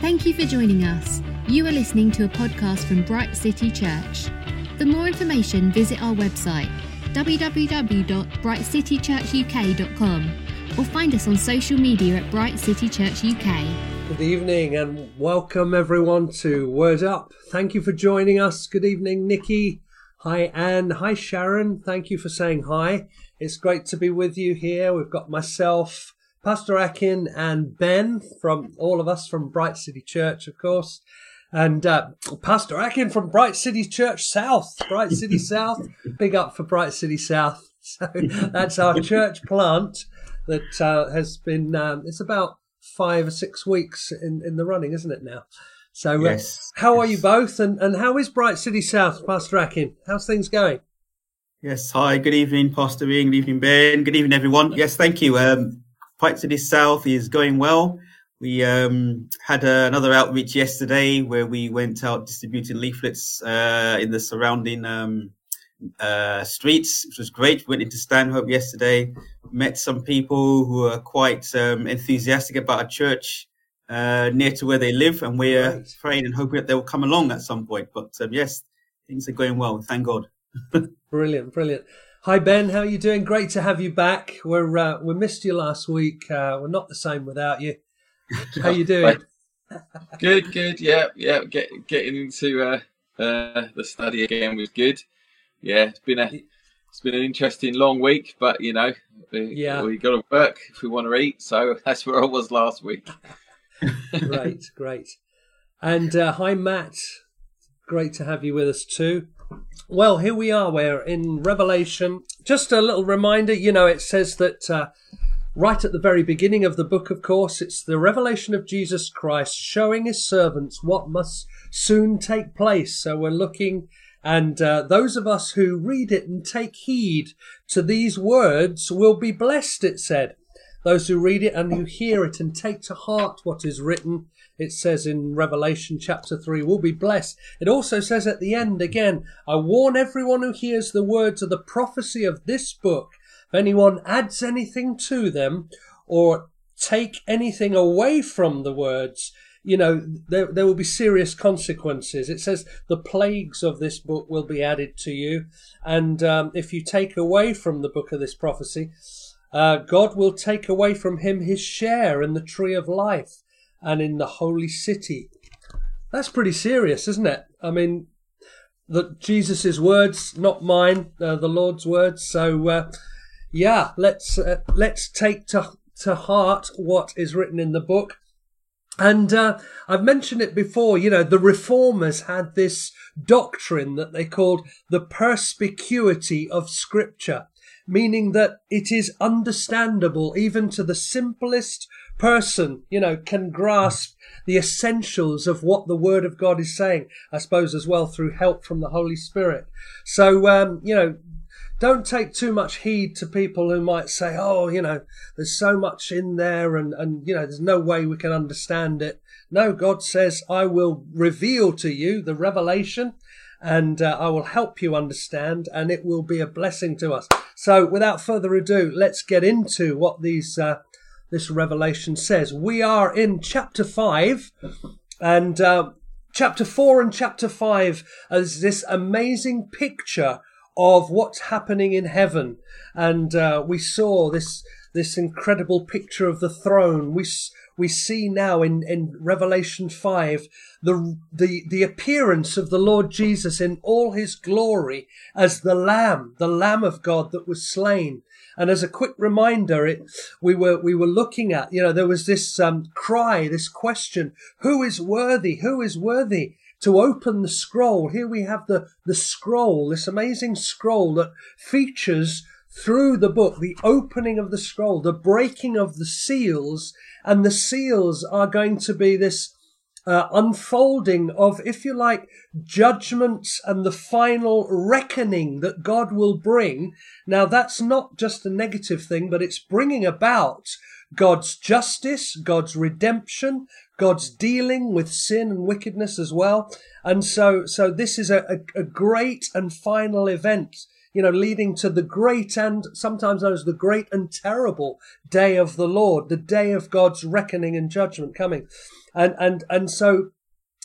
Thank you for joining us. You are listening to a podcast from Bright City Church. For more information, visit our website www.brightcitychurchuk.com or find us on social media at Bright City Church UK. Good evening and welcome everyone to Word Up. Thank you for joining us. Good evening, Nikki. Hi, Anne. Hi, Sharon. Thank you for saying hi. It's great to be with you here. We've got myself, Pastor Akin, and Ben from all of us from Bright City Church, of course. And uh, Pastor Akin from Bright City Church South, Bright City South. Big up for Bright City South. So that's our church plant that uh, has been, um, it's about five or six weeks in, in the running, isn't it now? So, uh, Yes, how are you both? And, and how is Bright City South, Pastor Akin? How's things going? Yes, hi, good evening, Pastor Ian, good evening, Ben, good evening, everyone. Yes, thank you. Um, Bright City South is going well. We um, had uh, another outreach yesterday where we went out distributing leaflets uh, in the surrounding um, uh, streets, which was great. We went into Stanhope yesterday, met some people who are quite um, enthusiastic about a church uh, near to where they live, and we're Right. praying and hoping that they will come along at some point. But um, yes, things are going well, thank God. Brilliant, brilliant. Hi Ben, how are you doing? Great to have you back. We're uh, we missed you last week. Uh, we're not the same without you. How you doing? Good, good. Yeah, yeah. Get, getting into uh, uh, the study again was good. Yeah, it's been a it's been an interesting long week, but you know, we, Yeah. we got to work if we want to eat. So that's where I was last week. great, great. And uh, hi Matt, great to have you with us too. Well, here we are. We're in Revelation. Just a little reminder, you know, it says that uh, right at the very beginning of the book, of course, it's the revelation of Jesus Christ showing his servants what must soon take place. So we're looking, and uh, those of us who read it and take heed to these words will be blessed, it said. Those who read it and who hear it and take to heart what is written, it says in Revelation chapter 3, we'll be blessed. It also says at the end again, I warn everyone who hears the words of the prophecy of this book. If anyone adds anything to them or take anything away from the words, you know, there, there will be serious consequences. It says the plagues of this book will be added to you. And um, if you take away from the book of this prophecy, uh, God will take away from him his share in the tree of life and in the holy city. That's pretty serious, isn't it? I mean, that Jesus' words, not mine, uh, the Lord's words. So, uh, yeah, let's uh, let's take to to heart what is written in the book. And uh, I've mentioned it before, you know, the reformers had this doctrine that they called the perspicuity of scripture, meaning that it is understandable even to the simplest person, you know, can grasp the essentials of what the word of God is saying, I suppose as well through help from the Holy Spirit. So, um, you know, don't take too much heed to people who might say, oh, you know, there's so much in there and, and, you know, there's no way we can understand it. No, God says, I will reveal to you the revelation and uh, I will help you understand and it will be a blessing to us. So without further ado, let's get into what these, uh, this revelation says. We are in chapter five and, uh, chapter four and chapter five is this amazing picture of what's happening in heaven. And uh, we saw this this incredible picture of the throne. We we see now in, in Revelation five the the the appearance of the Lord Jesus in all his glory as the Lamb, the Lamb of God that was slain. And as a quick reminder, it we were we were looking at you know there was this um, cry, this question: Who is worthy? Who is worthy? to open the scroll. Here we have the, the scroll, this amazing scroll that features through the book, the opening of the scroll, the breaking of the seals, and the seals are going to be this uh, unfolding of, if you like, judgments and the final reckoning that God will bring. Now, that's not just a negative thing, but it's bringing about God's justice, God's redemption, God's dealing with sin and wickedness as well. And so, so this is a, a, a great and final event you know, leading to the great and sometimes known as the great and terrible day of the Lord, the day of God's reckoning and judgment coming. And, and, and so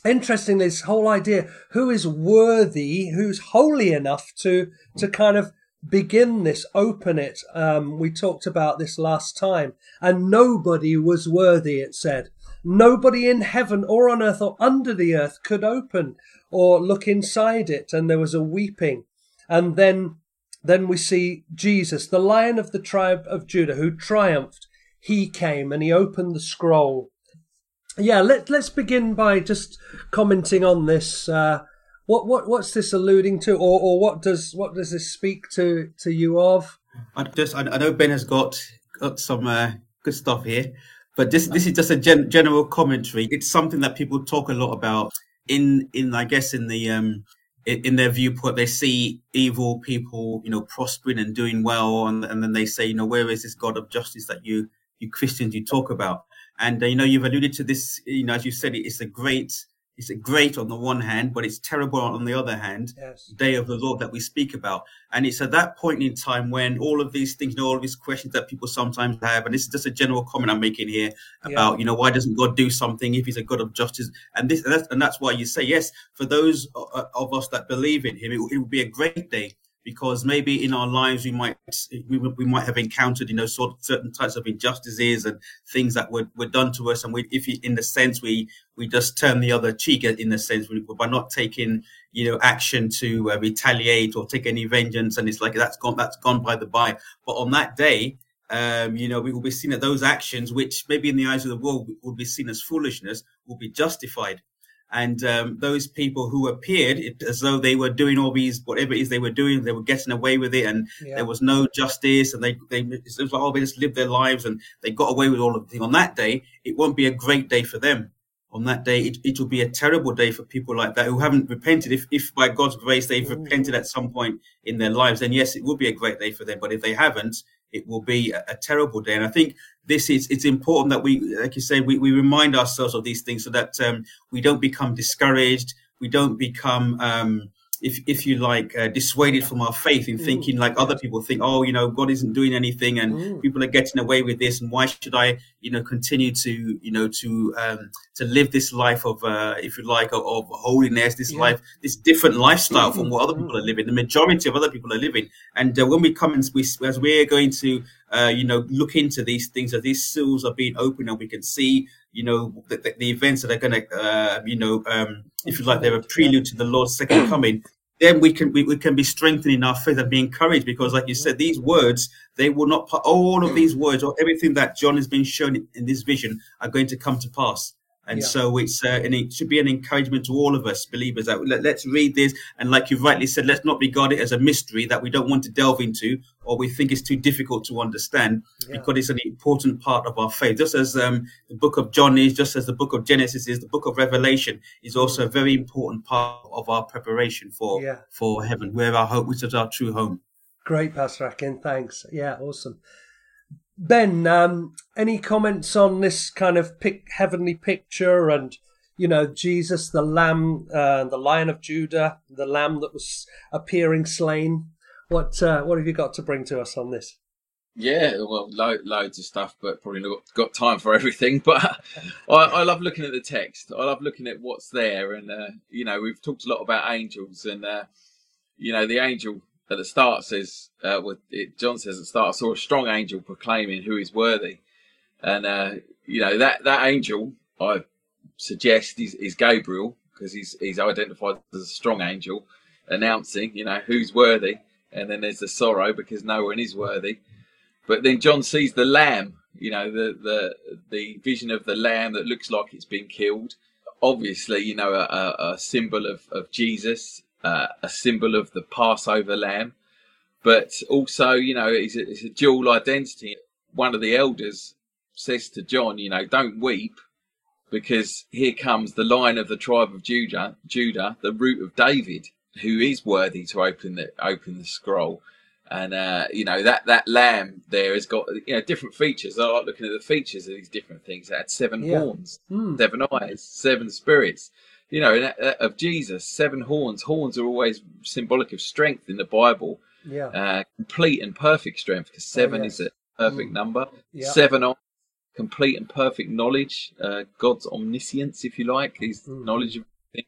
interesting, this whole idea, who is worthy, who's holy enough to, to kind of begin this, open it. Um, we talked about this last time and nobody was worthy, it said. Nobody in heaven or on earth or under the earth could open or look inside it. And there was a weeping. And then, then we see Jesus, the lion of the tribe of Judah who triumphed. He came and he opened the scroll. Yeah, let, let's begin by just commenting on this. Uh, what, what, what's this alluding to, or, or what does, what does this speak to, to you of? I just, I, know Ben has got, got some uh, good stuff here. But this this is just a gen- general commentary. It's something that people talk a lot about in in I guess in the um in, their viewpoint. They see evil people, you know, prospering and doing well, and and then they say, you know, where is this God of justice that you you Christians you talk about? And uh, you know, you've alluded to this. You know, as you said, it's a great it's great on the one hand, but it's terrible on the other hand. Yes. Day of the Lord that we speak about, and it's at that point in time when all of these things, you know, all of these questions that people sometimes have, and this is just a general comment I'm making here about, yeah. you know, why doesn't God do something if He's a God of justice? And this, and that's, and that's why you say yes. For those of us that believe in Him, it, it will be a great day because maybe in our lives we might we, we might have encountered you know sort of certain types of injustices and things that were, were done to us. And we if you, in the sense we we just turn the other cheek in the sense we, by not taking you know action to uh, retaliate or take any vengeance and it's like that's gone that's gone by the by. But on that day um, you know, we will be seen that those actions, which maybe in the eyes of the world would be seen as foolishness, will be justified and um, those people who appeared as though they were doing all these whatever it is they were doing, they were getting away with it, and yeah. there was no justice, and they they it was like oh they just lived their lives and they got away with all of the thing. On that day, it won't be a great day for them. On that day, it, it will be a terrible day for people like that who haven't repented. If, if by God's grace they've mm. repented at some point in their lives, then yes, it will be a great day for them. But if they haven't, it will be a, a terrible day. And I think this is it's important that we, like you say, we, we remind ourselves of these things so that um, we don't become discouraged, we don't become um, if if you like uh, dissuaded from our faith in mm. thinking like other people think oh you know god isn't doing anything and mm. people are getting away with this and why should i you know continue to you know to um to live this life of uh if you like of, of holiness this yeah. life this different lifestyle mm. from what other people are living the majority of other people are living and uh, when we come and we as we're going to uh, you know look into these things as these seals are being opened and we can see you know the, the, the events that are going to uh, you know um if you like they're a prelude to the lord's second coming then we can we, we can be strengthening our faith and be encouraged because like you said these words they will not put all of these words or everything that john has been shown in, in this vision are going to come to pass and yeah. so it's uh, and it should be an encouragement to all of us believers that let, us read this and like you rightly said, let's not regard it as a mystery that we don't want to delve into or we think it's too difficult to understand yeah. because it's an important part of our faith. Just as um, the book of John is, just as the book of Genesis is, the book of Revelation is also a very important part of our preparation for yeah. for heaven, where our hope, which is our true home. Great, Pastor Akin. Thanks. Yeah, awesome. Ben, um, any comments on this kind of pic- heavenly picture and, you know, Jesus, the Lamb, uh, the Lion of Judah, the Lamb that was appearing slain? What uh, what have you got to bring to us on this? Yeah, well, lo- loads of stuff, but probably not got time for everything. But I, I, love looking at the text. I love looking at what's there, and uh, you know, we've talked a lot about angels, and uh, you know, the angel at the start says, uh, with it, John says at the start, I saw a strong angel proclaiming who is worthy, and uh, you know that that angel I suggest is, is Gabriel because he's he's identified as a strong angel, announcing you know who's worthy, and then there's the sorrow because no one is worthy, but then John sees the lamb, you know the the the vision of the lamb that looks like it's been killed, obviously you know a, a symbol of of Jesus uh, a symbol of the Passover lamb, but also, you know, it's a, it's a dual identity. One of the elders says to John, you know, don't weep because here comes the lion of the tribe of Judah, Judah, the root of David, who is worthy to open the open the scroll. And uh, you know that that lamb there has got you know different features. I like looking at the features of these different things. It had seven yeah. horns, mm. seven eyes, seven spirits you know, of Jesus, seven horns. Horns are always symbolic of strength in the Bible. Yeah. Uh, complete and perfect strength, because seven yes. is a perfect Mm. number. Yeah. Seven on complete and perfect knowledge, uh, God's omniscience, if you like, His Mm. knowledge of things.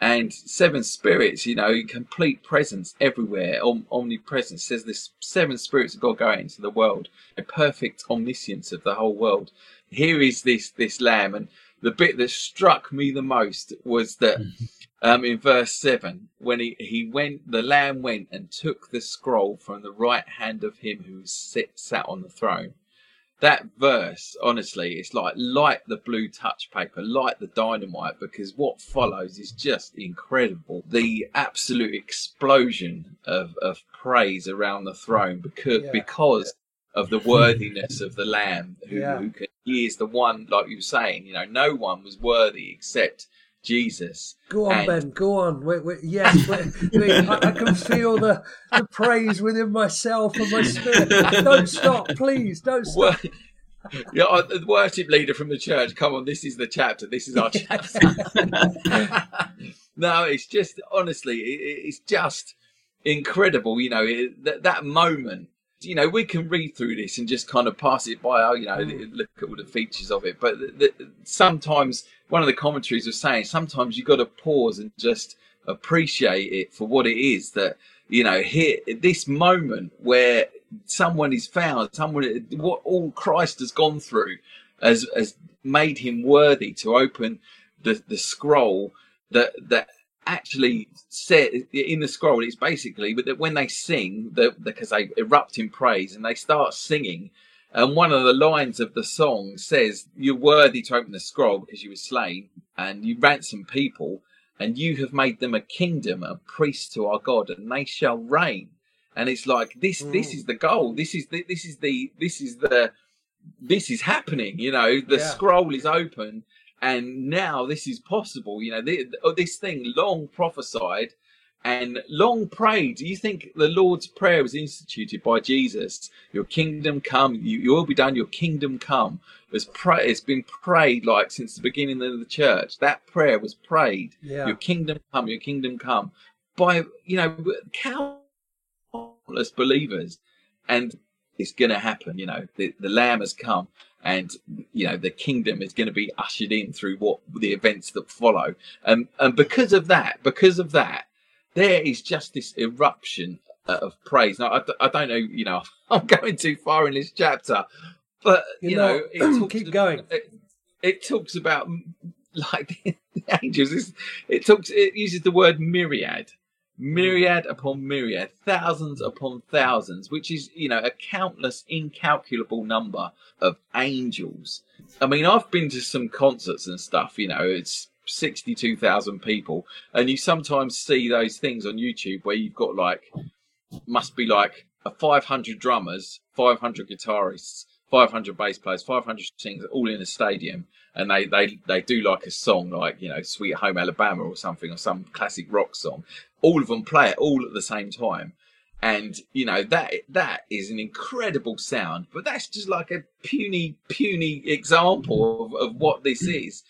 And seven spirits, you know, complete presence everywhere, om- omnipresence. Says this seven spirits of God going into the world, a perfect omniscience of the whole world. Here is this this lamb, and the bit that struck me the most was that um, in verse 7 when he, he went the lamb went and took the scroll from the right hand of him who sit, sat on the throne that verse honestly it's like light the blue touch paper light the dynamite because what follows is just incredible the absolute explosion of, of praise around the throne because Yeah. because of the worthiness of the lamb who, Yeah. who can, is the one like you were saying you know no one was worthy except jesus Go on, And- Ben. Go on. Wait, wait, yes, wait, wait, I, I can feel the, the praise within myself and my spirit. Don't stop, please. Don't stop. Wor- yeah, the worship leader from the church. Come on, this is the chapter. This is our chapter. no, it's just honestly, it- it's just incredible. You know, it, that that moment. You know, we can read through this and just kind of pass it by. Oh, you know, Mm. look at all the features of it. But the, the, sometimes one of the commentaries was saying sometimes you've got to pause and just appreciate it for what it is. That you know, here this moment where someone is found, someone what all Christ has gone through has has made him worthy to open the the scroll that that actually said in the scroll it's basically but that when they sing that because they erupt in praise and they start singing and one of the lines of the song says you're worthy to open the scroll because you were slain and you ransom people and you have made them a kingdom a priest to our god and they shall reign and it's like this this Mm. is the goal this is the this is the this is the this is happening you know the Yeah. scroll is open and now this is possible you know oh, this thing long prophesied and long prayed. Do you think the lord's prayer was instituted by jesus? Your kingdom come you, you will be done your kingdom come. Was pray, it's been prayed like since the beginning of the church. That prayer was prayed. Yeah. your kingdom come, your kingdom come, by you know countless believers, and it's going to happen. You know, the, the Lamb has come, and you know the kingdom is going to be ushered in through what the events that follow, and and because of that, because of that, there is just this eruption uh, of praise. Now, I don't know, you know, I'm going too far in this chapter, but you, You know, know, it talks keep ab- going. It, it talks about like the, angels. It's, it talks. It uses the word myriad, myriad upon myriad, thousands upon thousands, which is you know a countless, incalculable number of angels. I mean, I've been to some concerts and stuff. You know, it's sixty-two thousand people, and you sometimes see those things on YouTube where you've got like must be like a 500 drummers, 500 guitarists, 500 bass players, 500 singers, all in a stadium, and they they they do like a song like you know Sweet Home Alabama or something or some classic rock song. All of them play it all at the same time, and you know that that is an incredible sound. But that's just like a puny puny example of, of what this is.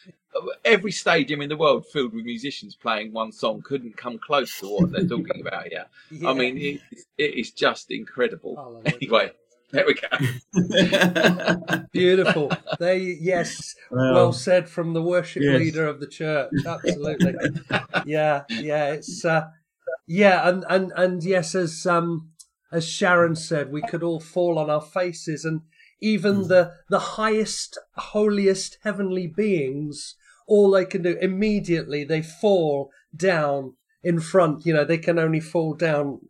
Every stadium in the world filled with musicians playing one song couldn't come close to what they're talking about here. Yeah. I mean, it, it is just incredible. Hallelujah. Anyway, there we go. Beautiful. There, you, yes. Well, well said from the worship yes. leader of the church. Absolutely. yeah, yeah. It's uh, yeah, and and and yes, as um as Sharon said, we could all fall on our faces, and even the the highest, holiest heavenly beings, all they can do immediately they fall down in front. You know, they can only fall down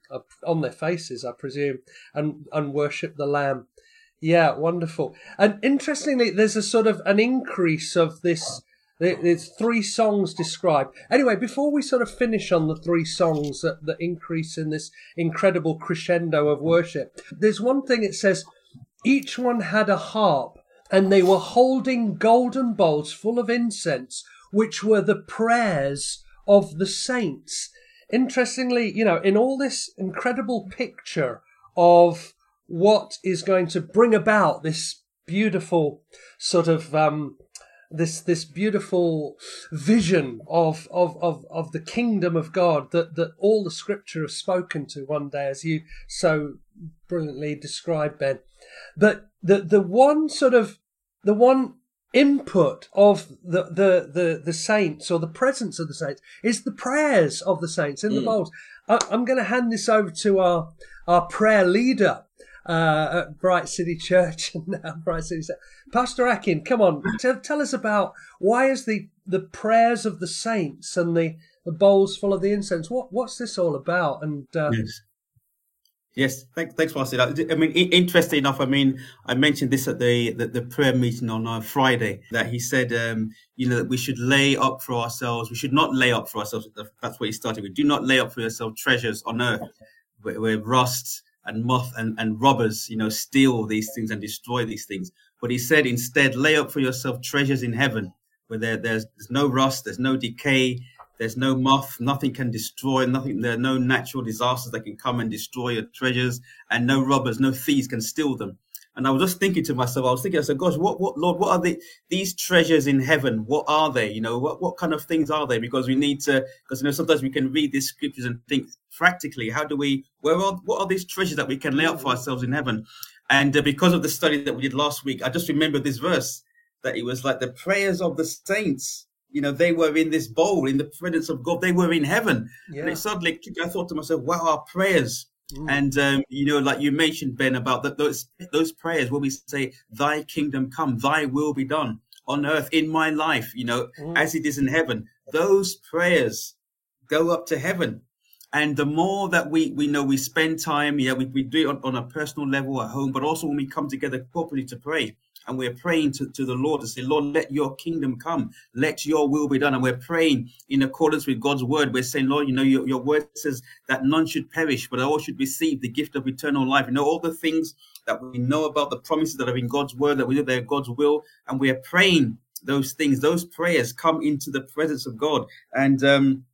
on their faces, I presume, and and worship the Lamb. Yeah, wonderful. And interestingly, there's a sort of an increase of this. There- There's three songs described. Anyway, before we sort of finish on the three songs that, that increase in this incredible crescendo of worship, there's one thing it says each one had a harp, and they were holding golden bowls full of incense, which were the prayers of the saints. Interestingly, you know, in all this incredible picture of what is going to bring about this beautiful sort of um, this this beautiful vision of, of of of the kingdom of God that that all the Scripture has spoken to one day, as you so brilliantly described, Ben. But the the one sort of the one input of the, the, the, the saints or the presence of the saints is the prayers of the saints in the mm. bowls. I, am going to hand this over to our, our prayer leader, uh, at Bright City Church and now Bright City. Pastor Akin, come on, tell, tell us about why is the, the prayers of the saints and the, the bowls full of the incense? What what's this all about? And uh, yes. Yes, thanks, thanks, Pastor. I mean, interesting enough. I mean, I mentioned this at the the, the prayer meeting on uh, Friday that he said, um, you know, that we should lay up for ourselves. We should not lay up for ourselves. That's where he started with. Do not lay up for yourself treasures on earth, where, where rust and moth and, and robbers, you know, steal these things and destroy these things. But he said instead, lay up for yourself treasures in heaven, where there, there's, there's no rust, there's no decay, there's no moth, nothing can destroy, nothing, there are no natural disasters that can come and destroy your treasures, and no robbers, no thieves can steal them. And I was just thinking to myself, I was thinking, I said, gosh, what, what, Lord, what are the, these treasures in heaven? What are they? You know, what, what kind of things are they? Because we need to, because, you know, sometimes we can read these scriptures and think practically, how do we, where are, what are these treasures that we can lay up for ourselves in heaven? And uh, because of the study that we did last week, I just remember this verse that it was like the prayers of the saints. You know, they were in this bowl in the presence of God. They were in heaven. Yeah. And it suddenly, I thought to myself, wow, our prayers Mm. And um, you know, like you mentioned, Ben, about that those those prayers where we say, "Thy kingdom come, Thy will be done on earth in my life," you know, mm. as it is in heaven. Those prayers go up to heaven, and the more that we we know we spend time, yeah, we, we do it on, on a personal level at home, but also when we come together corporately to pray, and we're praying to, to the Lord to say, Lord, let your kingdom come, let your will be done. And we're praying in accordance with God's word. We're saying, Lord, you know, your, your word says that none should perish, but all should receive the gift of eternal life. You know, all the things that we know about the promises that are in God's word, that we know they're God's will, and we are praying those things, those prayers come into the presence of God. And um,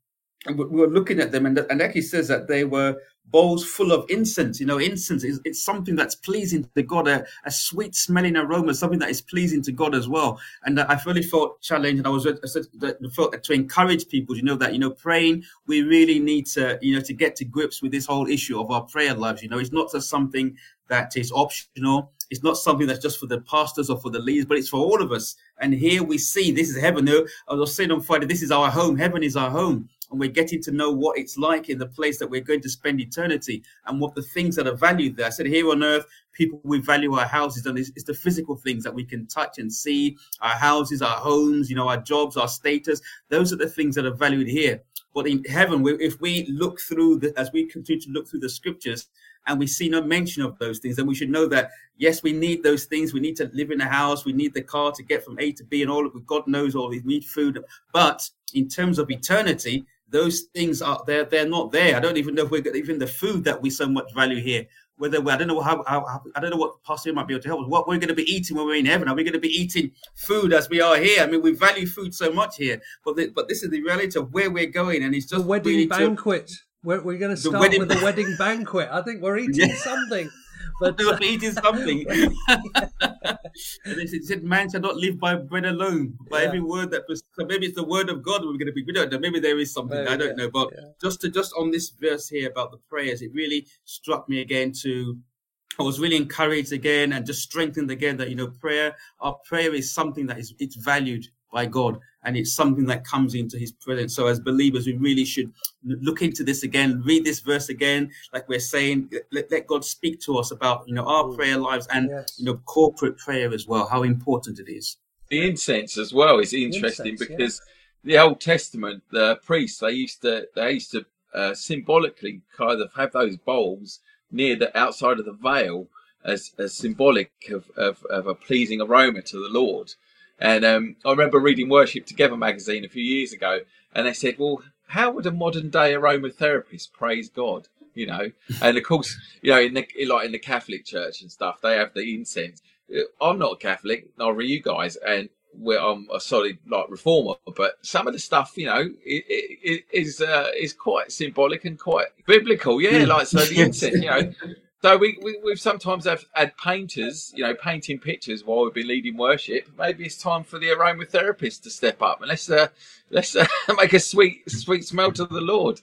were looking at them, and, and actually says that they were bowls full of incense. You know, incense is it's something that's pleasing to God, a, a sweet smelling aroma, something that is pleasing to God as well. And uh, I really felt challenged, and I was I said that felt to encourage people. You know that you know praying, we really need to you know to get to grips with this whole issue of our prayer lives. You know, it's not just something that is optional. It's not something that's just for the pastors or for the leaders, but it's for all of us. And here we see this is heaven. I was saying on Friday, this is our home. Heaven is our home and we're getting to know what it's like in the place that we're going to spend eternity and what the things that are valued there. I said here on earth, people we value our houses and it's, it's, the physical things that we can touch and see our houses, our homes, you know, our jobs, our status. Those are the things that are valued here. But in heaven, if we look through the, as we continue to look through the scriptures, and we see no mention of those things, then we should know that yes, we need those things. We need to live in a house. We need the car to get from A to B, and all of. God knows all. We need food, but in terms of eternity, those things are they're they're not there. I don't even know if we're even the food that we so much value here. Whether we, I don't know how, how, I don't know what pastor might be able to help us. What we're going to be eating when we're in heaven? Are we going to be eating food as we are here? I mean, we value food so much here, but the, but this is the reality of where we're going, and it's just the wedding really banquet. To, we're, we're going to start with the wedding banquet. I think we're eating yeah. something. But we're eating something. it said, "Man shall not live by bread alone, by yeah. every word that was." So maybe it's the word of God we're going to be. We don't know. Maybe there is something I don't know. But yeah. just to just on this verse here about the prayers, it really struck me again to I was really encouraged again and just strengthened again that you know prayer our prayer is something that is it's valued by God and it's something that comes into his presence. So as believers, we really should look into this again, read this verse again, like we're saying, let, let God speak to us about, you know, our prayer lives and, yes. you know, corporate prayer as well, how important it is. The incense as well is interesting incense, because yeah. the Old Testament, the priests, they used to, they used to uh, symbolically kind of have those bowls near the outside of the veil as, as symbolic of, of, of a pleasing aroma to the Lord. And um, I remember reading Worship Together magazine a few years ago, and they said, "Well, how would a modern day aromatherapist praise God?" You know, and of course, you know, in the like in the Catholic Church and stuff, they have the incense. Uh, I'm not a Catholic, neither are you guys, and we're I'm a solid like reformer. But some of the stuff, you know, it, it, it is uh, is quite symbolic and quite biblical. Yeah, like so the incense, you know So we, we we've sometimes have had painters, you know, painting pictures while we've been leading worship. Maybe it's time for the aromatherapist to step up and let's uh, let's uh, make a sweet sweet smell to the Lord.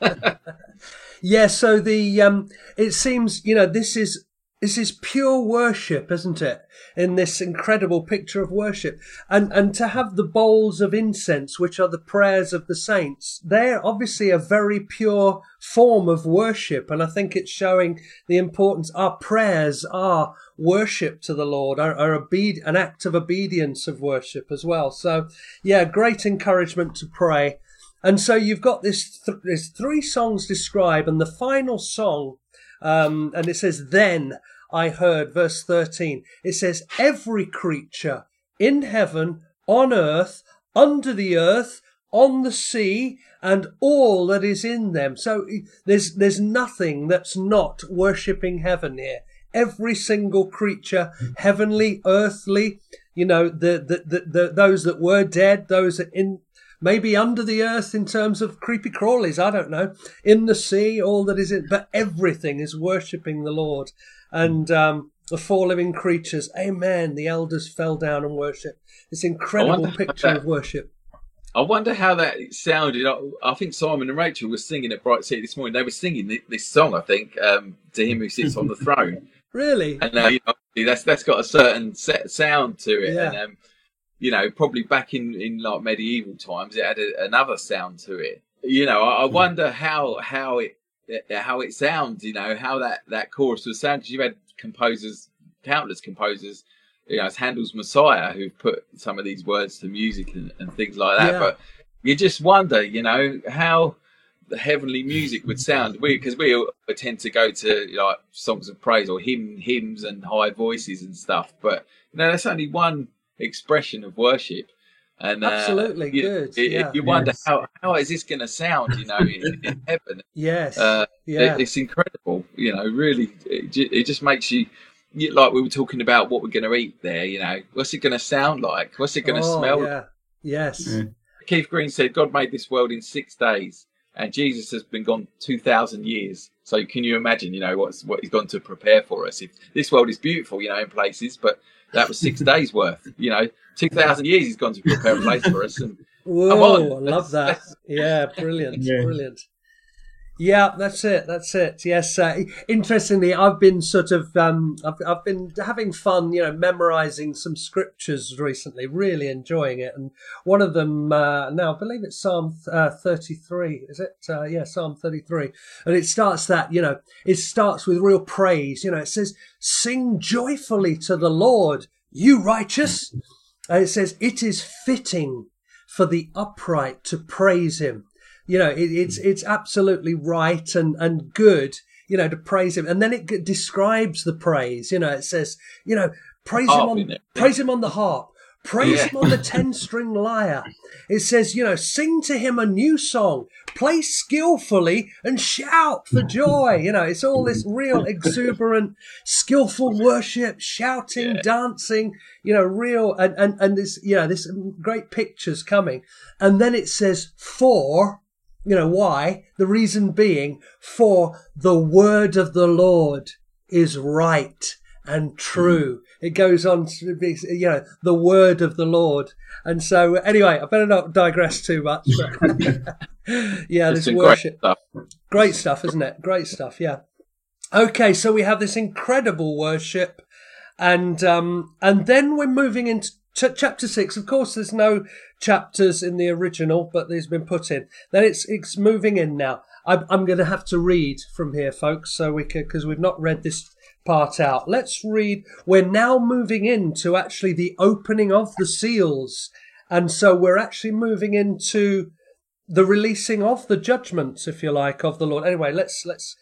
yeah. So the um, it seems you know this is this is pure worship, isn't it? In this incredible picture of worship. And, and to have the bowls of incense, which are the prayers of the saints, they're obviously a very pure form of worship. And I think it's showing the importance. Our prayers are worship to the Lord, are, are an act of obedience of worship as well. So yeah, great encouragement to pray. And so you've got this, th- there's three songs described and the final song um, and it says, Then I heard, verse 13, it says, Every creature in heaven, on earth, under the earth, on the sea, and all that is in them. So there's, there's nothing that's not worshipping heaven here. Every single creature, heavenly, earthly, you know, the, the, the, the those that were dead, those that in, maybe under the earth in terms of creepy crawlies, I don't know, in the sea, all that is it, but everything is worshipping the Lord. And um, the four living creatures, amen, the elders fell down and worshipped. This incredible picture that, of worship. I wonder how that sounded. I, think Simon and Rachel were singing at Bright City this morning. They were singing this song, I think, um, to him who sits on the throne. Really? And uh, you know, that's that's got a certain set sound to it. Yeah. And, um, you know, probably back in, in like medieval times, it had a, another sound to it. You know, I, I hmm. wonder how how it how it sounds. You know, how that that chorus was sound because you've had composers, countless composers. You know, it's Handel's Messiah who've put some of these words to music and, and things like that. Yeah. But you just wonder, you know, how the heavenly music would sound. We because we tend to go to like songs of praise or hymn hymns and high voices and stuff. But you know, that's only one expression of worship. And uh, absolutely you, good. It, yeah. You wonder yes. how how is this going to sound? You know, in, in heaven. Yes. Uh, yeah. It, it's incredible. You know, really, it, it just makes you. Like we were talking about what we're going to eat there, you know, what's it going to sound like? What's it going to oh, smell? Yeah. Yes. Yeah. Keith Green said God made this world in six days, and Jesus has been gone two thousand years. So can you imagine, you know, what's what he's gone to prepare for us? If this world is beautiful, you know, in places, but that was six days worth. You know, two thousand years he's gone to prepare a place for us. And Whoa, I love that. Yeah, brilliant, yeah. brilliant. Yeah, that's it. That's it. Yes. Uh, interestingly, I've been sort of, um, I've, I've been having fun, you know, memorizing some scriptures recently, really enjoying it. And one of them, uh, now I believe it's Psalm uh, 33, is it? Uh, yeah, Psalm 33. And it starts that, you know, it starts with real praise. You know, it says, sing joyfully to the Lord, you righteous. And it says, it is fitting for the upright to praise him you know, it, it's it's absolutely right and and good. You know, to praise him, and then it describes the praise. You know, it says, you know, praise him on praise him on the harp. Praise yeah. him on the 10 string lyre. It says, you know, sing to him a new song, play skillfully and shout for joy. You know, it's all this real exuberant, skillful worship, shouting, yeah. dancing, you know, real, and, and, and this, you know, this great pictures coming. And then it says, for you know why? The reason being, for the word of the Lord is right and true. Mm. It goes on to be, you know, the word of the Lord. And so, anyway, I better not digress too much. yeah, this worship. Great stuff. great stuff, isn't it? Great stuff, yeah. Okay, so we have this incredible worship. And um, and then we're moving into Ch- chapter six, of course, there's no chapters in the original, but have been put in. Then it's it's moving in now. I'm, I'm going to have to read from here, folks, so we can because we've not read this part out. Let's read. We're now moving into actually the opening of the seals, and so we're actually moving into the releasing of the judgments, if you like, of the Lord. Anyway, let's let's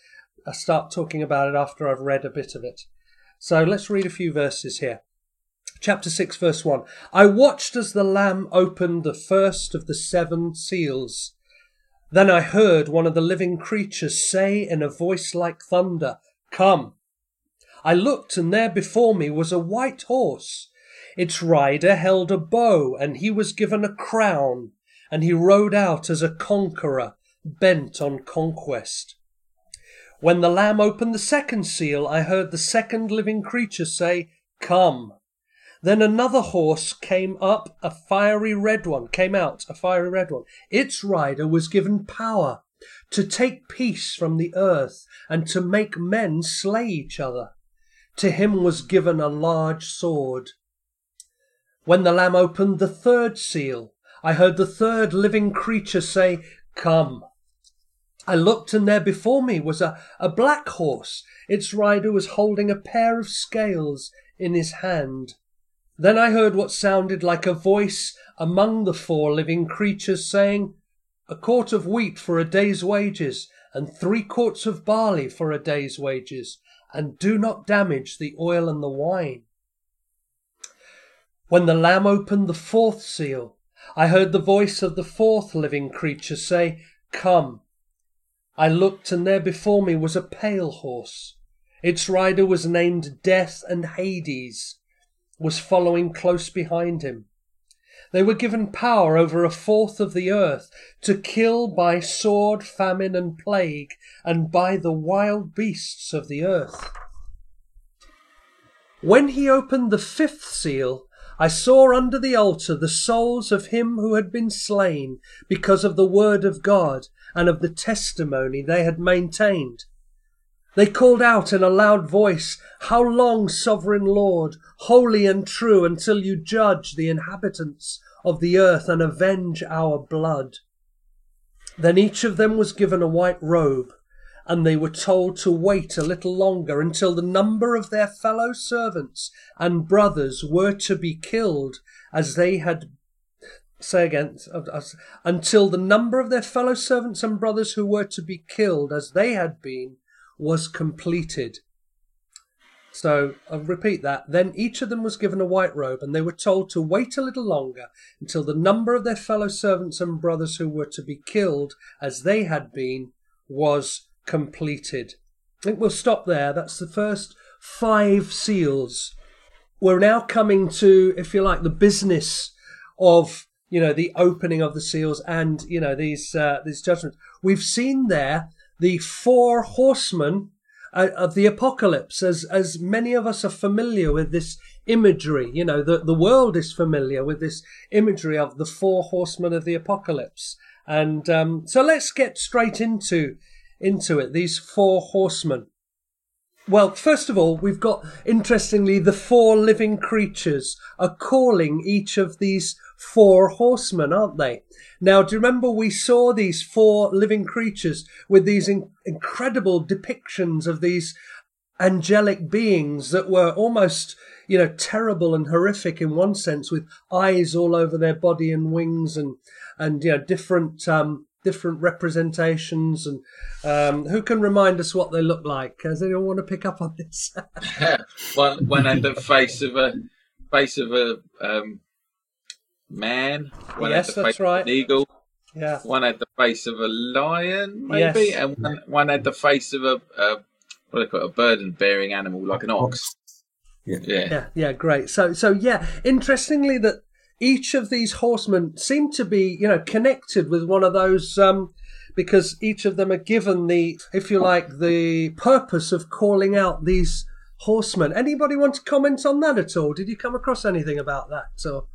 uh, start talking about it after I've read a bit of it. So let's read a few verses here chapter 6, verse 1. I watched as the Lamb opened the first of the seven seals. Then I heard one of the living creatures say in a voice like thunder, Come. I looked, and there before me was a white horse. Its rider held a bow, and he was given a crown, and he rode out as a conqueror, bent on conquest. When the Lamb opened the second seal, I heard the second living creature say, Come. Then another horse came up, a fiery red one, came out, a fiery red one. Its rider was given power to take peace from the earth and to make men slay each other. To him was given a large sword. When the Lamb opened the third seal, I heard the third living creature say, Come. I looked, and there before me was a, a black horse. Its rider was holding a pair of scales in his hand. Then I heard what sounded like a voice among the four living creatures saying, A quart of wheat for a day's wages, and three quarts of barley for a day's wages, and do not damage the oil and the wine. When the Lamb opened the fourth seal, I heard the voice of the fourth living creature say, Come. I looked, and there before me was a pale horse. Its rider was named Death, and Hades was following close behind him. They were given power over a fourth of the earth to kill by sword, famine, and plague, and by the wild beasts of the earth. When he opened the fifth seal, I saw under the altar the souls of him who had been slain because of the word of God and of the testimony they had maintained. They called out in a loud voice, How long, sovereign Lord, holy and true, until you judge the inhabitants of the earth and avenge our blood? Then each of them was given a white robe and they were told to wait a little longer until the number of their fellow servants and brothers were to be killed as they had say again until the number of their fellow servants and brothers who were to be killed as they had been was completed so I'll repeat that. Then each of them was given a white robe, and they were told to wait a little longer until the number of their fellow servants and brothers who were to be killed, as they had been, was completed. I think we'll stop there. That's the first five seals. We're now coming to, if you like, the business of you know the opening of the seals and you know these uh, these judgments. We've seen there the four horsemen uh, of the apocalypse, as as many of us are familiar with this imagery. You know, the the world is familiar with this imagery of the four horsemen of the apocalypse. And um, so let's get straight into into it, these four horsemen. Well, first of all, we've got, interestingly, the four living creatures are calling each of these four horsemen, aren't they? Now, do you remember we saw these four living creatures with these in- incredible depictions of these angelic beings that were almost, you know, terrible and horrific in one sense, with eyes all over their body and wings and, and, you know, different, um, different representations and um, who can remind us what they look like does anyone want to pick up on this one one had the face of a face of a um, man one yes had the that's face right. of an eagle yeah. one had the face of a lion maybe Yes. and one, one had the face of a, a what do they call it a burden bearing animal like an ox. Yeah. yeah. Yeah yeah great. So so yeah interestingly that each of these horsemen seem to be you know connected with one of those um because each of them are given the if you like the purpose of calling out these horsemen. Anybody want to comment on that at all? Did you come across anything about that so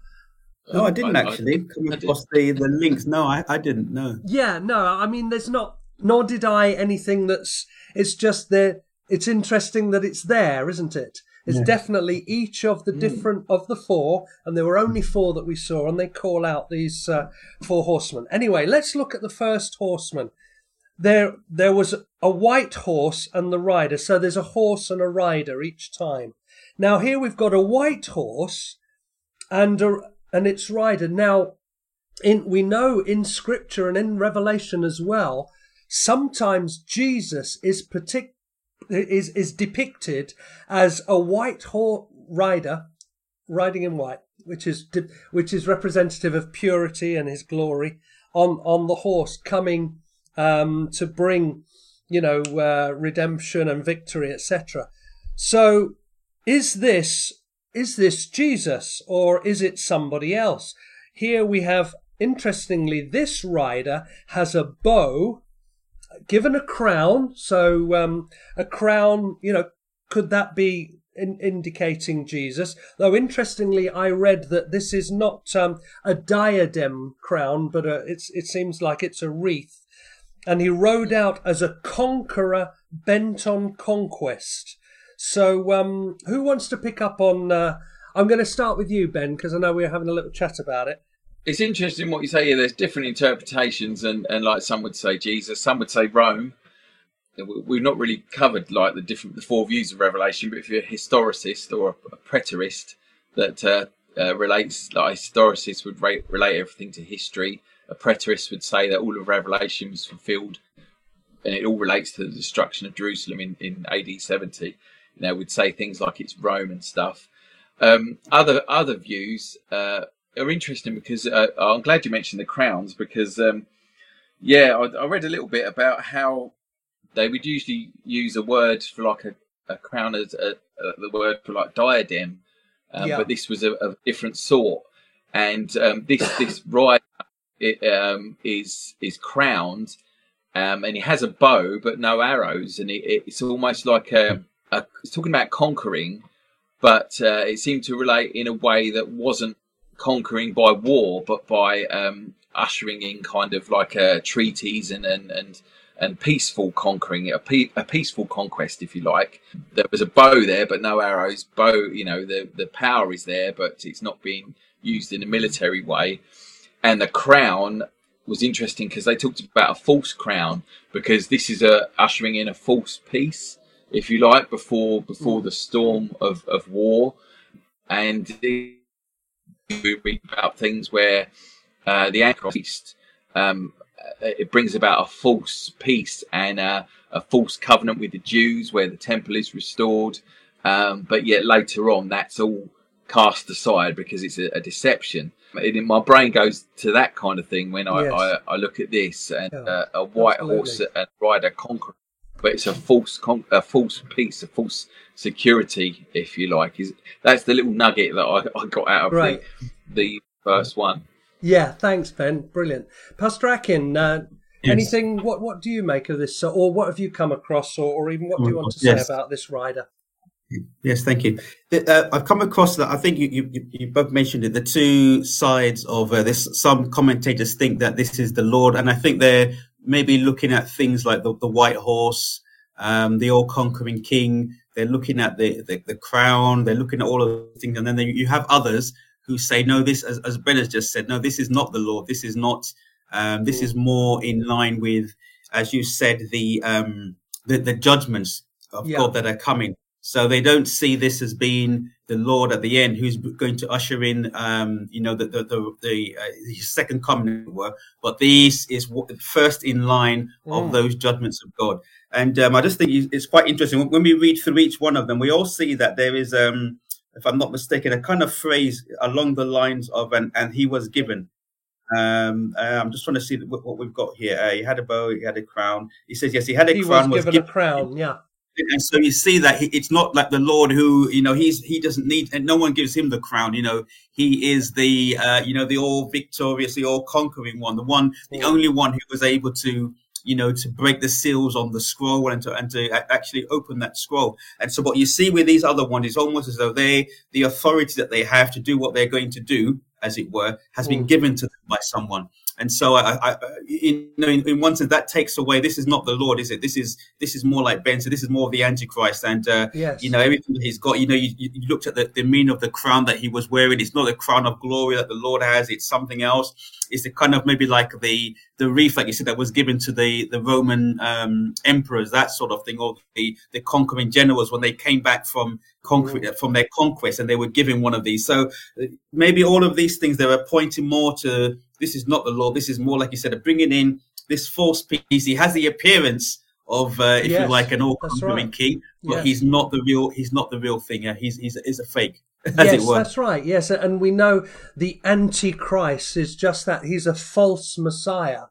No, I didn't I- I- actually come I did. across the, the links. No, I, I didn't know. Yeah, no, I mean, there's not, nor did I anything that's, it's just that it's interesting that it's there, isn't it? It's definitely each of the different of the four, and there were only four that we saw, and they call out these uh, four horsemen. Anyway, let's look at the first horseman. There, there was a white horse and the rider, so there's a horse and a rider each time. Now here we've got a white horse and a, and its rider. Now in we know in scripture and in revelation as well sometimes jesus is partic- is is depicted as a white horse rider riding in white which is de- which is representative of purity and his glory on on the horse coming um to bring you know uh, redemption and victory etc so is this is this jesus or is it somebody else here we have interestingly this rider has a bow given a crown. So um, a crown, you know, could that be in, indicating Jesus? Though interestingly, I read that this is not um, a diadem crown, but a, it's it seems like it's a wreath. And he rode out as a conqueror bent on conquest. So, um, who wants to pick up on? Uh, I'm going to start with you, Ben, because I know we we're having a little chat about it. It's interesting what you say here. There's different interpretations, and, and like some would say Jesus, some would say Rome. We've not really covered like the different the four views of Revelation, but if you're a historicist or a, preterist that uh, uh, relates, like historicists would rate, relate everything to history. A preterist would say that all of Revelation was fulfilled, and it all relates to the destruction of Jerusalem in, in AD 70. You know, would say things like it's Rome and stuff. Um, other other views uh, are interesting because uh, I'm glad you mentioned the crowns because um, yeah, I, I, read a little bit about how they would usually use a word for like a, a crown as a, a, the word for like diadem, um, yeah. but this was a, different sort, and um, this this rider it, um, is is crowned. Um, and he has a bow but no arrows, and it, it's almost like a, a. It's talking about conquering, but uh, it seemed to relate in a way that wasn't conquering by war, but by um, ushering in kind of like uh, treaties and and and and peaceful conquering, a, pe- a peaceful conquest, if you like. There was a bow there, but no arrows. Bow, you know, the the power is there, but it's not being used in a military way. And the crown was interesting because they talked about a false crown because this is a ushering in a false peace, if you like, before before the storm of, of war. And we read about things where uh, the Antichrist um, uh, it brings about a false peace and uh, a false covenant with the Jews, where the temple is restored. Um, but yet later on, that's all cast aside because it's a, a deception. It, my brain goes to that kind of thing when I, yes. I, I, look at this and yeah, uh, a white absolutely. horse and rider conquering, but it's a false con- a false peace, a false security, if you like. Is that's the little nugget that I, I got out of right. the, the first one. Yeah, thanks, Ben. Brilliant, Pastor Akin. Uh, yes. Anything? What What do you make of this, or what have you come across, or, or even what do you want to say yes. about this rider? Yes, thank you. Uh, I've come across that. I think you, you, you both mentioned it. The two sides of uh, this. Some commentators think that this is the Lord, and I think they're maybe looking at things like the, the white horse, um, the all conquering king. They're looking at the, the, the crown. They're looking at all of the things. And then they, you have others who say, no, this, as, as Ben has just said, no, this is not the law. This is not, um, this is more in line with, as you said, the, um, the, the judgments of yeah. God that are coming. So they don't see this as being the Lord at the end, who's going to usher in, um, you know, the the the, the, uh, second coming, were. but this is first in line of mm. those judgments of God. And um, I just think it's quite interesting when we read through each one of them. We all see that there is, um, if I'm not mistaken, a kind of phrase along the lines of "and, and he was given." Um, uh, I'm just trying to see what, what we've got here. Uh, he had a bow, he had a crown. He says, yes, he had a he crown. Was, was given, a crown, yeah. And so you see that he, it's not like the Lord who, you know, he's he doesn't need, and no one gives him the crown. You know, he is the, uh, you know, the all victorious, the all conquering one, the one, the only one who was able to you know, to break the seals on the scroll and to, and to actually open that scroll. And so what you see with these other ones is almost as though they, the authority that they have to do what they're going to do, as it were, has been mm. given to them by someone. And so, I, I in, in, in, one sense, that takes away. This is not the Lord, is it? This is this is more like Ben. So this is more of the Antichrist, and uh, yes. you know everything that he's got. You know, you, you looked at the, the meaning of the crown that he was wearing. It's not the crown of glory that the Lord has. It's something else. It's the kind of maybe like the the wreath, like you said, that was given to the the Roman um, emperors, that sort of thing, or the the conquering generals when they came back from conquer mm. from their conquest, and they were given one of these. So uh, maybe all of these things they were pointing more to this is not the law. This is more like you said, of bringing in this false peace. He has the appearance of, uh, if yes, you like, an all-conquering right. king, but yes. he's not the real. He's not the real thing. He's he's, he's a fake. yes, that's right. Yes, and we know the Antichrist is just that. He's a false Messiah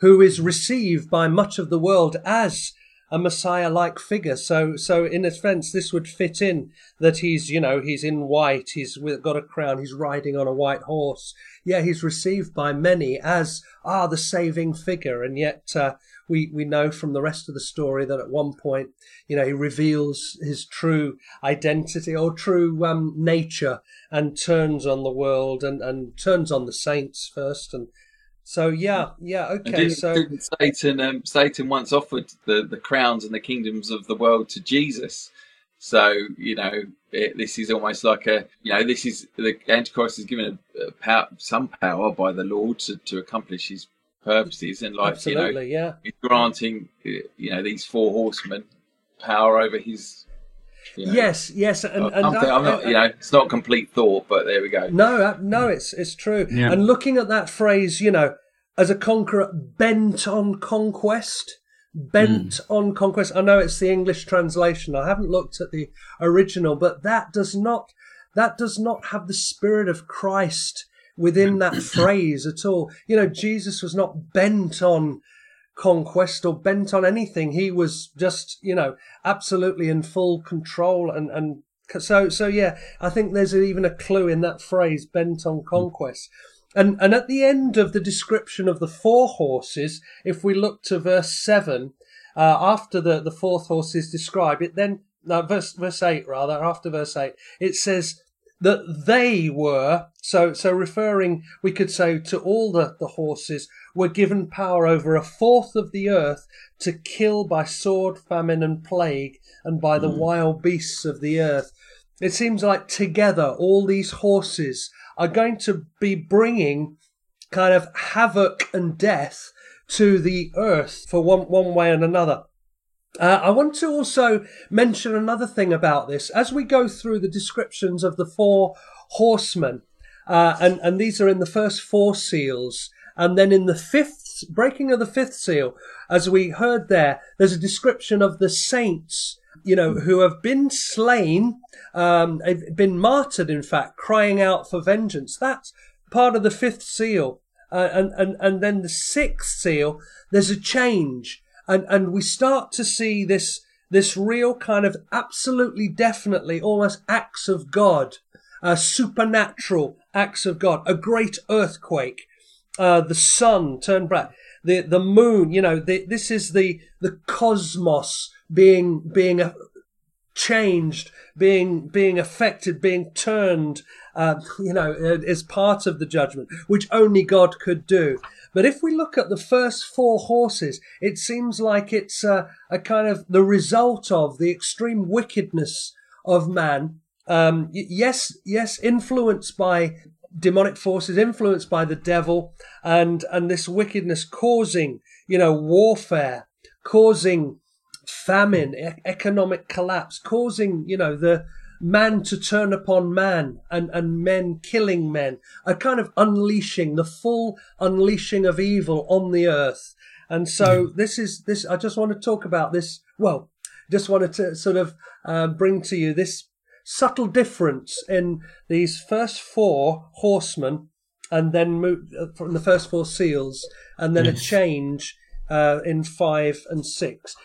who is received by much of the world as a Messiah-like figure. So, so in a sense, this would fit in that he's, you know, he's in white, he's got a crown, he's riding on a white horse. Yeah, he's received by many as ah the saving figure, and yet uh, we we know from the rest of the story that at one point, you know, he reveals his true identity or true um, nature and turns on the world and and turns on the saints first and so yeah, yeah, okay. Didn't, so didn't Satan, um, Satan once offered the, the crowns and the kingdoms of the world to Jesus. So you know, it, this is almost like a you know, this is the Antichrist is given a, a power, some power by the Lord to, to accomplish his purposes, and like absolutely, you know, yeah, he's granting you know these four horsemen power over his you know, yes, yes, and, and I'm, I'm not, you know, it's not complete thought, but there we go. No, uh, no, it's it's true. Yeah. And looking at that phrase, you know, as a conqueror bent on conquest, bent mm. on conquest. I know it's the English translation. I haven't looked at the original, but that does not that does not have the spirit of Christ within that phrase at all. You know, Jesus was not bent on conquest or bent on anything. He was just, you know, absolutely in full control and, and so, so yeah, I think there's even a clue in that phrase, bent on conquest. And, and at the end of the description of the four horses, if we look to verse seven, uh, after the, the fourth horse is described, it then, no, verse, verse eight rather, after verse eight, it says, that they were so so referring we could say to all the, the horses were given power over a fourth of the earth to kill by sword famine and plague and by the mm. wild beasts of the earth it seems like together all these horses are going to be bringing kind of havoc and death to the earth for one one way and another uh, I want to also mention another thing about this. As we go through the descriptions of the four horsemen, uh, and, and these are in the first four seals, and then in the fifth, breaking of the fifth seal, as we heard there, there's a description of the saints, you know, who have been slain, um, been martyred, in fact, crying out for vengeance. That's part of the fifth seal. Uh, and, and, and then the sixth seal, there's a change and and we start to see this this real kind of absolutely definitely almost acts of God, uh, supernatural acts of God, a great earthquake, uh, the sun turned black, the the moon. You know, the, this is the the cosmos being being a, changed, being being affected, being turned. Uh, you know, as part of the judgment, which only God could do. But if we look at the first four horses, it seems like it's a, a kind of the result of the extreme wickedness of man. Um, yes, yes, influenced by demonic forces, influenced by the devil, and and this wickedness causing, you know, warfare, causing famine, e- economic collapse, causing, you know, the man to turn upon man and, and men killing men, a kind of unleashing, the full unleashing of evil on the earth. And so mm-hmm. this is this. I just want to talk about this. Well, just wanted to sort of uh, bring to you this subtle difference in these first four horsemen, and then move uh, from the first four seals, and then yes. a change uh, in five and six.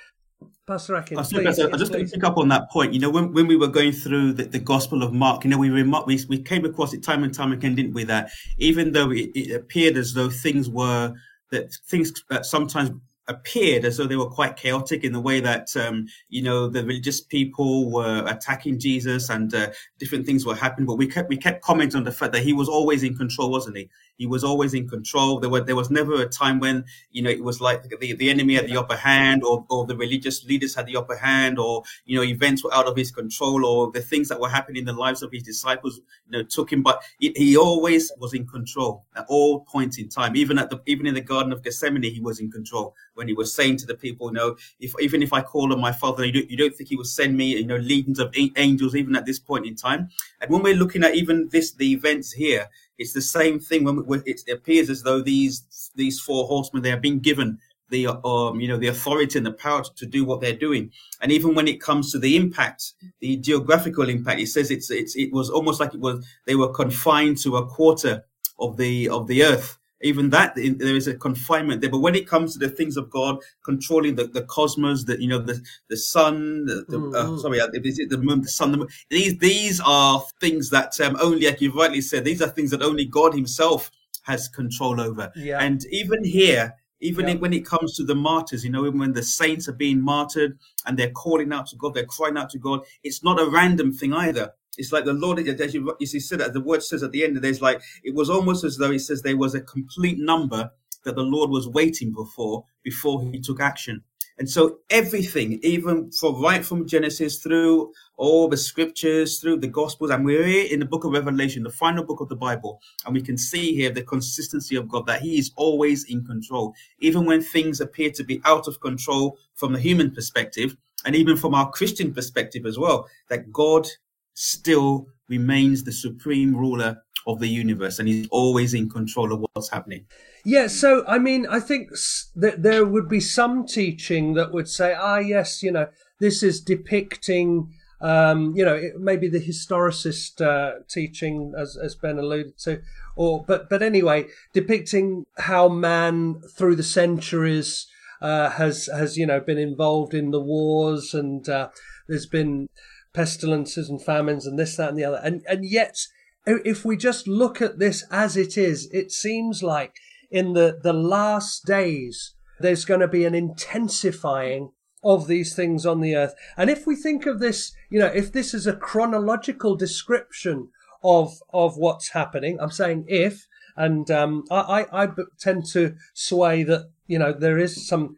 Pastor Akin, I, please, I just to pick up on that point. You know, when, when we were going through the, the Gospel of Mark, you know, we, we we came across it time and time again, didn't we? That even though it, it appeared as though things were that things that sometimes appeared as though they were quite chaotic in the way that um, you know the religious people were attacking Jesus and uh, different things were happening. But we kept we kept commenting on the fact that he was always in control, wasn't he? He was always in control. There were there was never a time when you know it was like the, the enemy had the upper hand, or or the religious leaders had the upper hand, or you know events were out of his control, or the things that were happening in the lives of his disciples you know took him. But he, he always was in control at all points in time. Even at the even in the Garden of Gethsemane, he was in control when he was saying to the people, you know, if even if I call on my Father, you don't, you don't think He will send me, you know, legions of angels even at this point in time. And when we're looking at even this, the events here, it's the same thing. When, when it appears as though these these four horsemen they have been given the um, you know the authority and the power to do what they're doing. And even when it comes to the impact, the geographical impact, it says it's it's it was almost like it was they were confined to a quarter of the of the earth even that there is a confinement there. But when it comes to the things of God, controlling the, the cosmos, the you know the the sun, the, the mm-hmm. uh, sorry, uh, is it the moon, the sun, the moon? These these are things that um, only, like you rightly said, these are things that only God Himself has control over. Yeah. And even here, even yeah. when it comes to the martyrs, you know, even when the saints are being martyred and they're calling out to God, they're crying out to God. It's not a random thing either. It's like the Lord, as you, said, the word says at the end, there's like, it was almost as though he says there was a complete number that the Lord was waiting for before he took action. And so everything, even from right from Genesis through all the scriptures, through the gospels, and we're here in the book of Revelation, the final book of the Bible, and we can see here the consistency of God, that he is always in control. Even when things appear to be out of control from the human perspective, and even from our Christian perspective as well, that God still remains the supreme ruler of the universe and he's always in control of what's happening. Yeah, so I mean, I think that there would be some teaching that would say, ah, yes, you know, this is depicting, um, you know, maybe the historicist uh, teaching, as, as Ben alluded to, or but but anyway, depicting how man through the centuries uh, has has you know been involved in the wars and uh, there's been pestilences and famines and this, that, and the other. And, and yet, if we just look at this as it is, it seems like in the, the last days, there's going to be an intensifying of these things on the earth. And if we think of this, you know, if this is a chronological description of, of what's happening, I'm saying if, and um, I, I, I tend to sway that, you know, there is some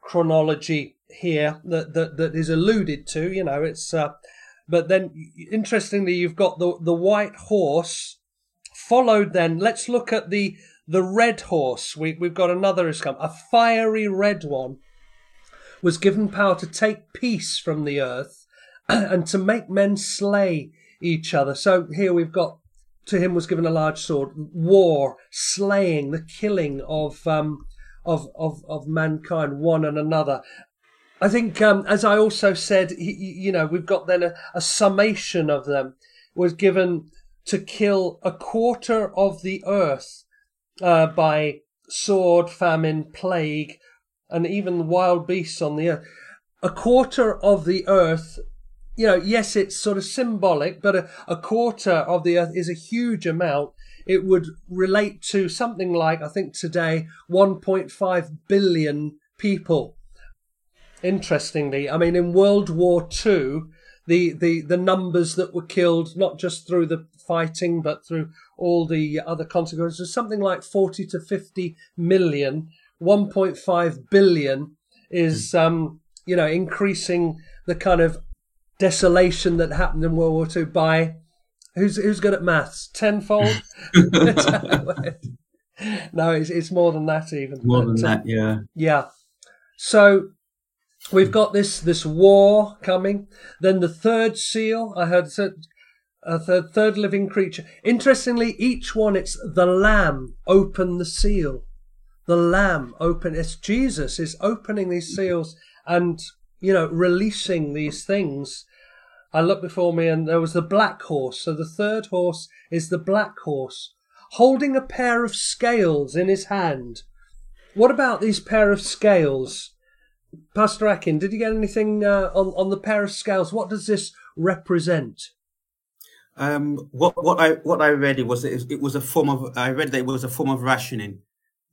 chronology here that, that, that is alluded to. You know, it's uh, but then interestingly, you've got the the white horse followed. Then let's look at the the red horse. We we've got another has come a fiery red one was given power to take peace from the earth and to make men slay each other. So here we've got to him was given a large sword, war, slaying, the killing of um, of, of, of mankind, one and another. I think, um, as I also said, you know, we've got then a, a summation of them was given to kill a quarter of the earth uh, by sword, famine, plague, and even wild beasts on the earth. A quarter of the earth, you know, yes, it's sort of symbolic, but a, a quarter of the earth is a huge amount. It would relate to something like, I think today, 1.5 billion people interestingly. I mean, in World War Two, the, the, the numbers that were killed, not just through the fighting, but through all the other consequences, something like 40 to 50 million. 1.5 billion is, hmm. um, you know, increasing the kind of desolation that happened in World War Two by who's who's good at maths? Tenfold. no, it's it's more than that even. More but, than that, yeah. Yeah. So We've got this this war coming. Then the third seal. I heard a uh, third, third living creature. Interestingly, each one it's the Lamb open the seal. The Lamb open. It's Jesus is opening these seals and you know releasing these things. I looked before me and there was the black horse. So the third horse is the black horse holding a pair of scales in his hand. What about these pair of scales? Pastor Akin, did you get anything uh, on on the pair of scales? What does this represent? Um, what what I what I read it was it, it was a form of I read that it was a form of rationing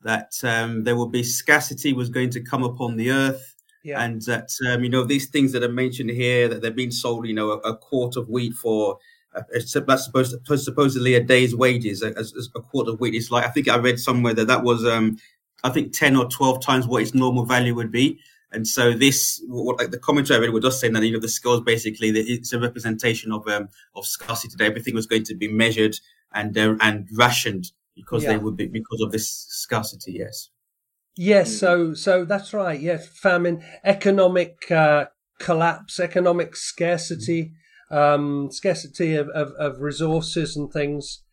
that um, there would be scarcity was going to come upon the earth, yeah. and that um, you know these things that are mentioned here that they're being sold you know a, a quart of wheat for uh, that's supposed to, supposedly a day's wages as, as a quart of wheat. is like I think I read somewhere that that was um, I think ten or twelve times what its normal value would be. And so this, what like the commentary I read was just saying that you know the scales basically that it's a representation of um, of scarcity. Today, everything was going to be measured and uh, and rationed because yeah. they would be because of this scarcity. Yes. Yes. Mm. So so that's right. Yes, famine, economic uh, collapse, economic scarcity, um, scarcity of, of, of resources and things.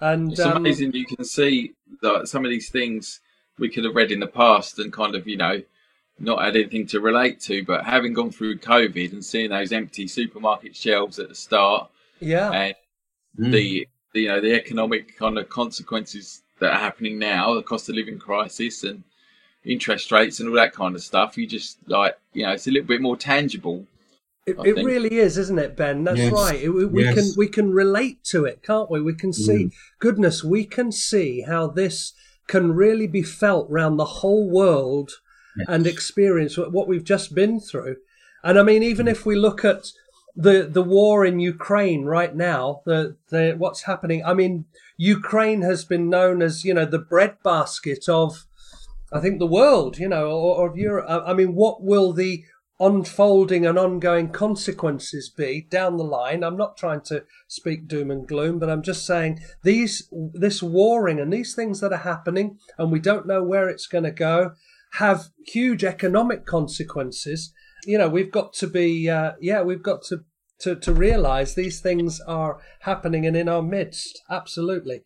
And it's um, amazing you can see that some of these things we could have read in the past and kind of you know not had anything to relate to, but having gone through COVID and seeing those empty supermarket shelves at the start, yeah, and mm. the, the you know the economic kind of consequences that are happening now, the cost of living crisis and interest rates and all that kind of stuff, you just like you know it's a little bit more tangible. It, it really is, isn't it, Ben? That's yes. right. It, we yes. can we can relate to it, can't we? We can see, mm. goodness, we can see how this can really be felt around the whole world yes. And experience what we've just been through. And I mean, even if we look at the the war in Ukraine right now, the the what's happening. I mean, Ukraine has been known as you know the breadbasket of, I think the world, you know, or, or of Europe. I mean, what will the unfolding and ongoing consequences be down the line? I'm not trying to speak doom and gloom, but I'm just saying these this warring and these things that are happening, and we don't know where it's going to go, have huge economic consequences you know, we've got to be, uh, yeah, we've got to, to, to realize these things are happening and in our midst. Absolutely.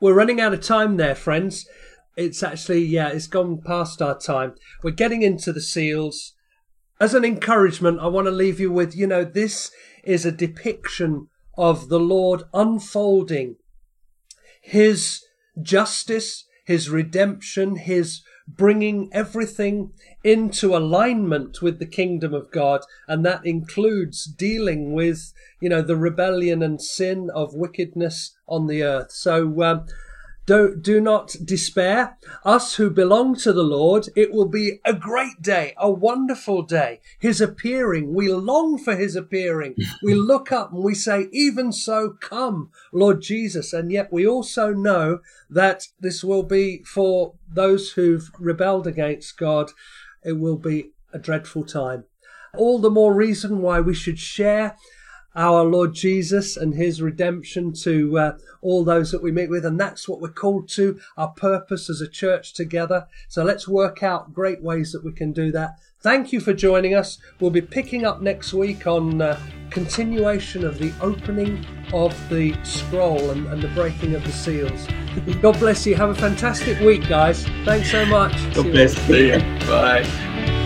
We're running out of time there, friends. It's actually, yeah, it's gone past our time. We're getting into the seals. As an encouragement, I want to leave you with, you know, this is a depiction of the Lord unfolding his justice, his redemption, his bringing everything into alignment with the kingdom of God. And that includes dealing with, you know, the rebellion and sin of wickedness on the earth. So, um, do, do not despair. Us who belong to the Lord, it will be a great day, a wonderful day. His appearing, we long for his appearing. we look up and we say, even so, come, Lord Jesus. And yet we also know that this will be for those who've rebelled against God, it will be a dreadful time. All the more reason why we should share our Lord Jesus and his redemption to uh, all those that we meet with. And that's what we're called to, our purpose as a church together. So let's work out great ways that we can do that. Thank you for joining us. We'll be picking up next week on uh, continuation of the opening of the scroll and, and, the breaking of the seals. God bless you. Have a fantastic week, guys. Thanks so much. God bless you. Bye.